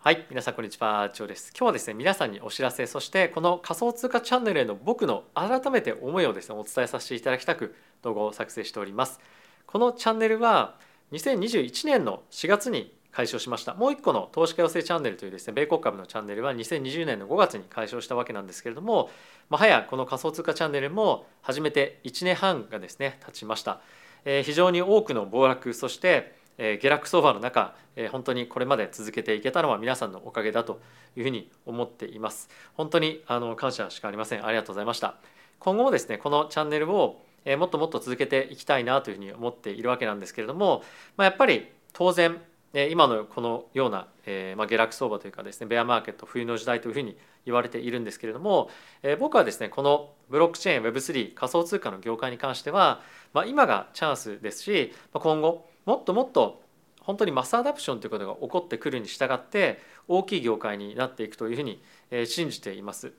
はい皆さんこんにちはジョーです。今日はですね皆さんにお知らせそしてこの仮想通貨チャンネルへの僕の改めて思いをですねお伝えさせていただきたく動画を作成しております。このチャンネルは2021年の4月に開始をしました。もう一個の投資家養成チャンネルというですね米国株のチャンネルは2020年の5月に開始をしたわけなんですけれども、まあ、早この仮想通貨チャンネルも始めて1年半がですね経ちました、えー、非常に多くの暴落そしてえ下落相場の中、え本当にこれまで続けていけたのは皆さんのおかげだというふうに思っています。本当にあの感謝しかありません。ありがとうございました。今後もですねこのチャンネルをえもっともっと続けていきたいなというふうに思っているわけなんですけれども、まあ、やっぱり当然今のこのような、えまあ、下落相場というかですねベアマーケット冬の時代というふうに言われているんですけれども、え僕はですねこのブロックチェーン Web3 仮想通貨の業界に関しては、まあ、今がチャンスですし今後もっともっと本当にマスアダプションということが起こってくるに従って大きい業界になっていくというふうに信じています。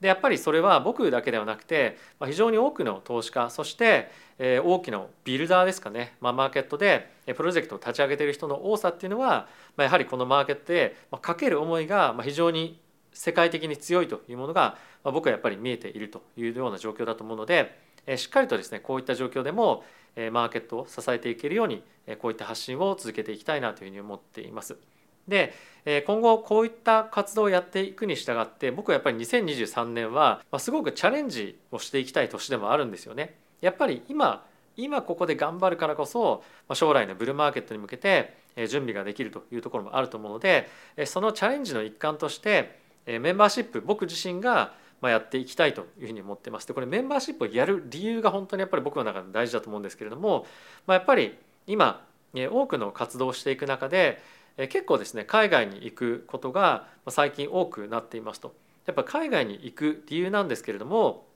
でやっぱりそれは僕だけではなくて非常に多くの投資家そして大きなビルダーですかね、まあ、マーケットでプロジェクトを立ち上げている人の多さっていうのはやはりこのマーケットでかける思いが非常に世界的に強いというものが僕はやっぱり見えているというような状況だと思うのでしっかりとですねこういった状況でもマーケットを支えていけるようにこういった発信を続けていきたいなというふうに思っています。で今後こういった活動をやっていくに従って僕はやっぱり2023年はすごくチャレンジをしていきたい年でもあるんですよね。やっぱり今今ここで頑張るからこそ将来のブルーマーケットに向けて準備ができるというところもあると思うのでそのチャレンジの一環としてメンバーシップ僕自身がまあ、やっていきたいというふうに思ってますでこれメンバーシップをやる理由が本当にやっぱり僕の中で大事だと思うんですけれども、まあ、やっぱり今多くの活動をしていく中で結構ですね海外に行くことが最近多くなっていますとやっぱ海外に行く理由なんですけれども、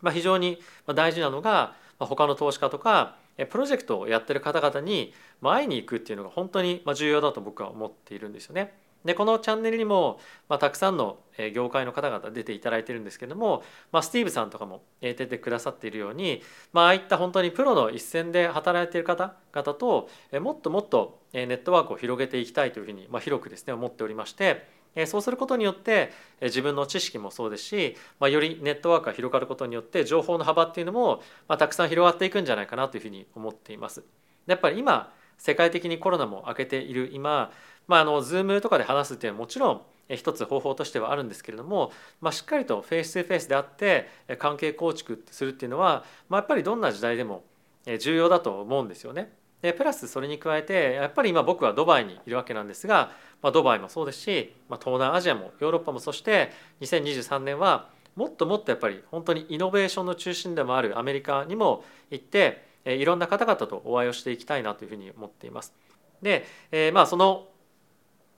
まあ、非常に大事なのが他の投資家とかプロジェクトをやってる方々に会いに行くっていうのが本当に重要だと僕は思っているんですよね。でこのチャンネルにも、まあ、たくさんの業界の方々出ていただいてるんですけども、まあ、スティーブさんとかも出てくださっているように、まああいった本当にプロの一線で働いている方々ともっともっとネットワークを広げていきたいというふうに、まあ、広くですね思っておりましてそうすることによって自分の知識もそうですし、まあ、よりネットワークが広がることによって情報の幅っていうのも、まあ、たくさん広がっていくんじゃないかなというふうに思っています。やっぱり今世界的にコロナも明けている今まあ、あの Zoom とかで話すっていうのはもちろん一つ方法としてはあるんですけれども、まあ、しっかりとフェイス2フェイスであって関係構築するっていうのは、まあ、やっぱりどんな時代でも重要だと思うんですよね。でプラスそれに加えてやっぱり今僕はドバイにいるわけなんですが、まあ、ドバイもそうですし、まあ、東南アジアもヨーロッパもそして2023年はもっともっとやっぱり本当にイノベーションの中心でもあるアメリカにも行っていろんな方々とお会いをしていきたいなというふうに思っています。で、えー、まあその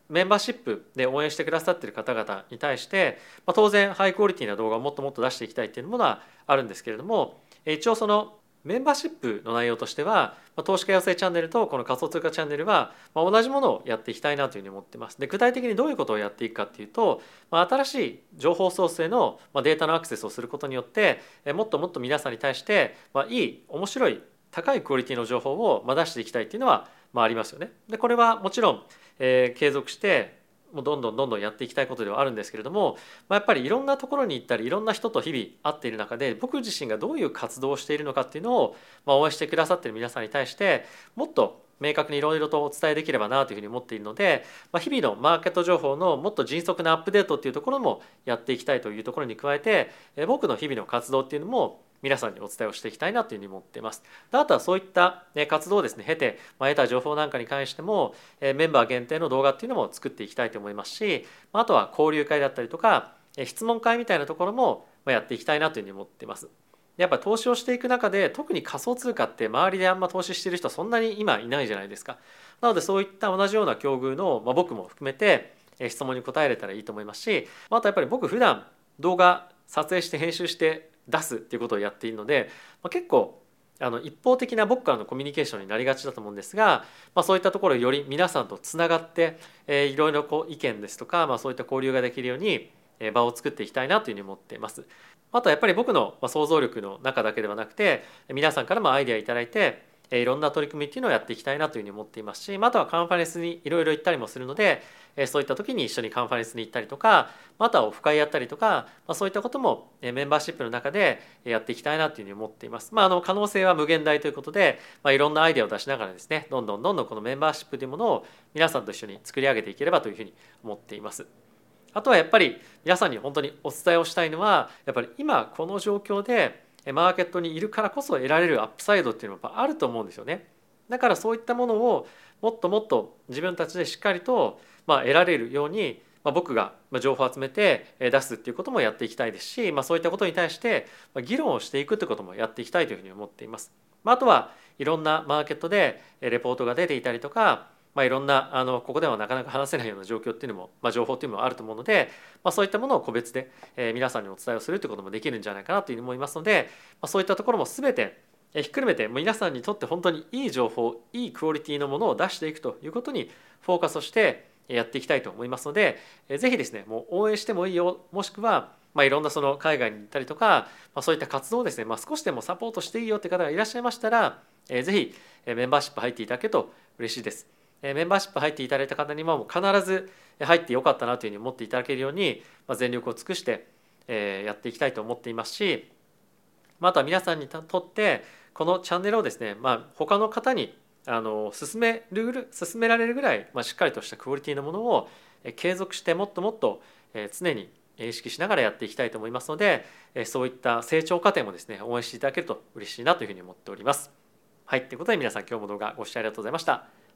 メンバーシップで応援してくださっている方々に対して、まあ、当然ハイクオリティな動画をもっともっと出していきたいっていうものはあるんですけれども一応そのメンバーシップの内容としては、まあ、投資家養成チャンネルとこの仮想通貨チャンネルは、まあ、同じものをやっていきたいなというふうに思ってます。で具体的にどういうことをやっていくかっていうと、まあ、新しい情報ソースへのデータのアクセスをすることによってもっともっと皆さんに対して、まあ、いい面白い高いクオリティの情報を出していきたいっていうのは、まあ、ありますよね。でこれはもちろんえー、継続してもうどんどんどんどんやっていきたいことではあるんですけれども、まあ、やっぱりいろんなところに行ったりいろんな人と日々会っている中で僕自身がどういう活動をしているのかっていうのを、まあ、応援してくださっている皆さんに対してもっと明確にいろいろとお伝えできればなというふうに思っているので、まあ、日々のマーケット情報のもっと迅速なアップデートっていうところもやっていきたいというところに加えて僕の日々の活動っていうのも皆さんにお伝えをしていきたいなというふうに思っています。あとはそういった活動をですね経て、まあ、得た情報なんかに関してもメンバー限定の動画っていうのも作っていきたいと思いますしあとは交流会だったりとか質問会みたいなところもやっていきたいなというふうに思っています。やっぱ投資をしていく中で特に仮想通貨って周りであんま投資してる人そんなに今いないじゃないですか。なのでそういった同じような境遇の、まあ、僕も含めて質問に答えれたらいいと思いますしあとやっぱり僕普段動画撮影して編集して出すっていうことをやっているので、まあ、結構あの一方的な僕からのコミュニケーションになりがちだと思うんですが、まあ、そういったところをより皆さんとつながって、えー、いろいろこう意見ですとか、まあ、そういった交流ができるように場を作っていきたいなというふうに思っています。あとはやっぱり僕の想像力の中だけではなくて皆さんからもアイデアいただいていろんな取り組みっていうのをやっていきたいなというふうに思っていますしあとはカンファレンスにいろいろ行ったりもするのでそういった時に一緒にカンファレンスに行ったりとかまたオフ会やったりとか、まあ、そういったこともメンバーシップの中でやっていきたいなというふうに思っています。まあ、あの可能性は無限大ということで、まあ、いろんなアイデアを出しながらですねどんどんどんどんこのメンバーシップというものを皆さんと一緒に作り上げていければというふうに思っています。あとはやっぱり皆さんに本当にお伝えをしたいのはやっぱり今この状況でマーケットにいるからこそ得られるアップサイドっていうのはあると思うんですよね。だからそういったものをもっともっと自分たちでしっかりとまあ得られるようにま、僕が情報を集めて出すっていうこともやっていきたいですし、まあ、そういったことに対して議論をしていくってこともやっていきたいというふうに思っています。まあ、あとはいろんなマーケットでレポートが出ていたりとか、まあ、いろんなあのここではなかなか話せないような状況っていうのも、まあ、情報っていうのもあると思うので、まあ、そういったものを個別で、え皆さんにお伝えをするということもできるんじゃないかなというふうに思いますので、まあ、そういったところも全てひっくるめて皆さんにとって本当にいい情報いいクオリティのものを出していくということにフォーカスをしてやっていきたいと思いますのでぜひですねもう応援してもいいよもしくはまあ、いろんなその海外に行ったりとか、まあ、そういった活動をですね、まあ、少しでもサポートしていいよって方がいらっしゃいましたら、えー、ぜひメンバーシップ入っていただけると嬉しいです。メンバーシップ入っていただいた方にも必ず入ってよかったなというふうに思っていただけるように、全力を尽くして、やっていきたいと思っていますし、まあ、あとは皆さんにとってこのチャンネルをですね、まあ、他の方にあの進める進められるぐらい、まあ、しっかりとしたクオリティのものを継続してもっともっと常に意識しながらやっていきたいと思いますのでそういった成長過程もですね応援していただけると嬉しいなというふうに思っております。はいということで皆さん今日も動画ご視聴ありがとうございました。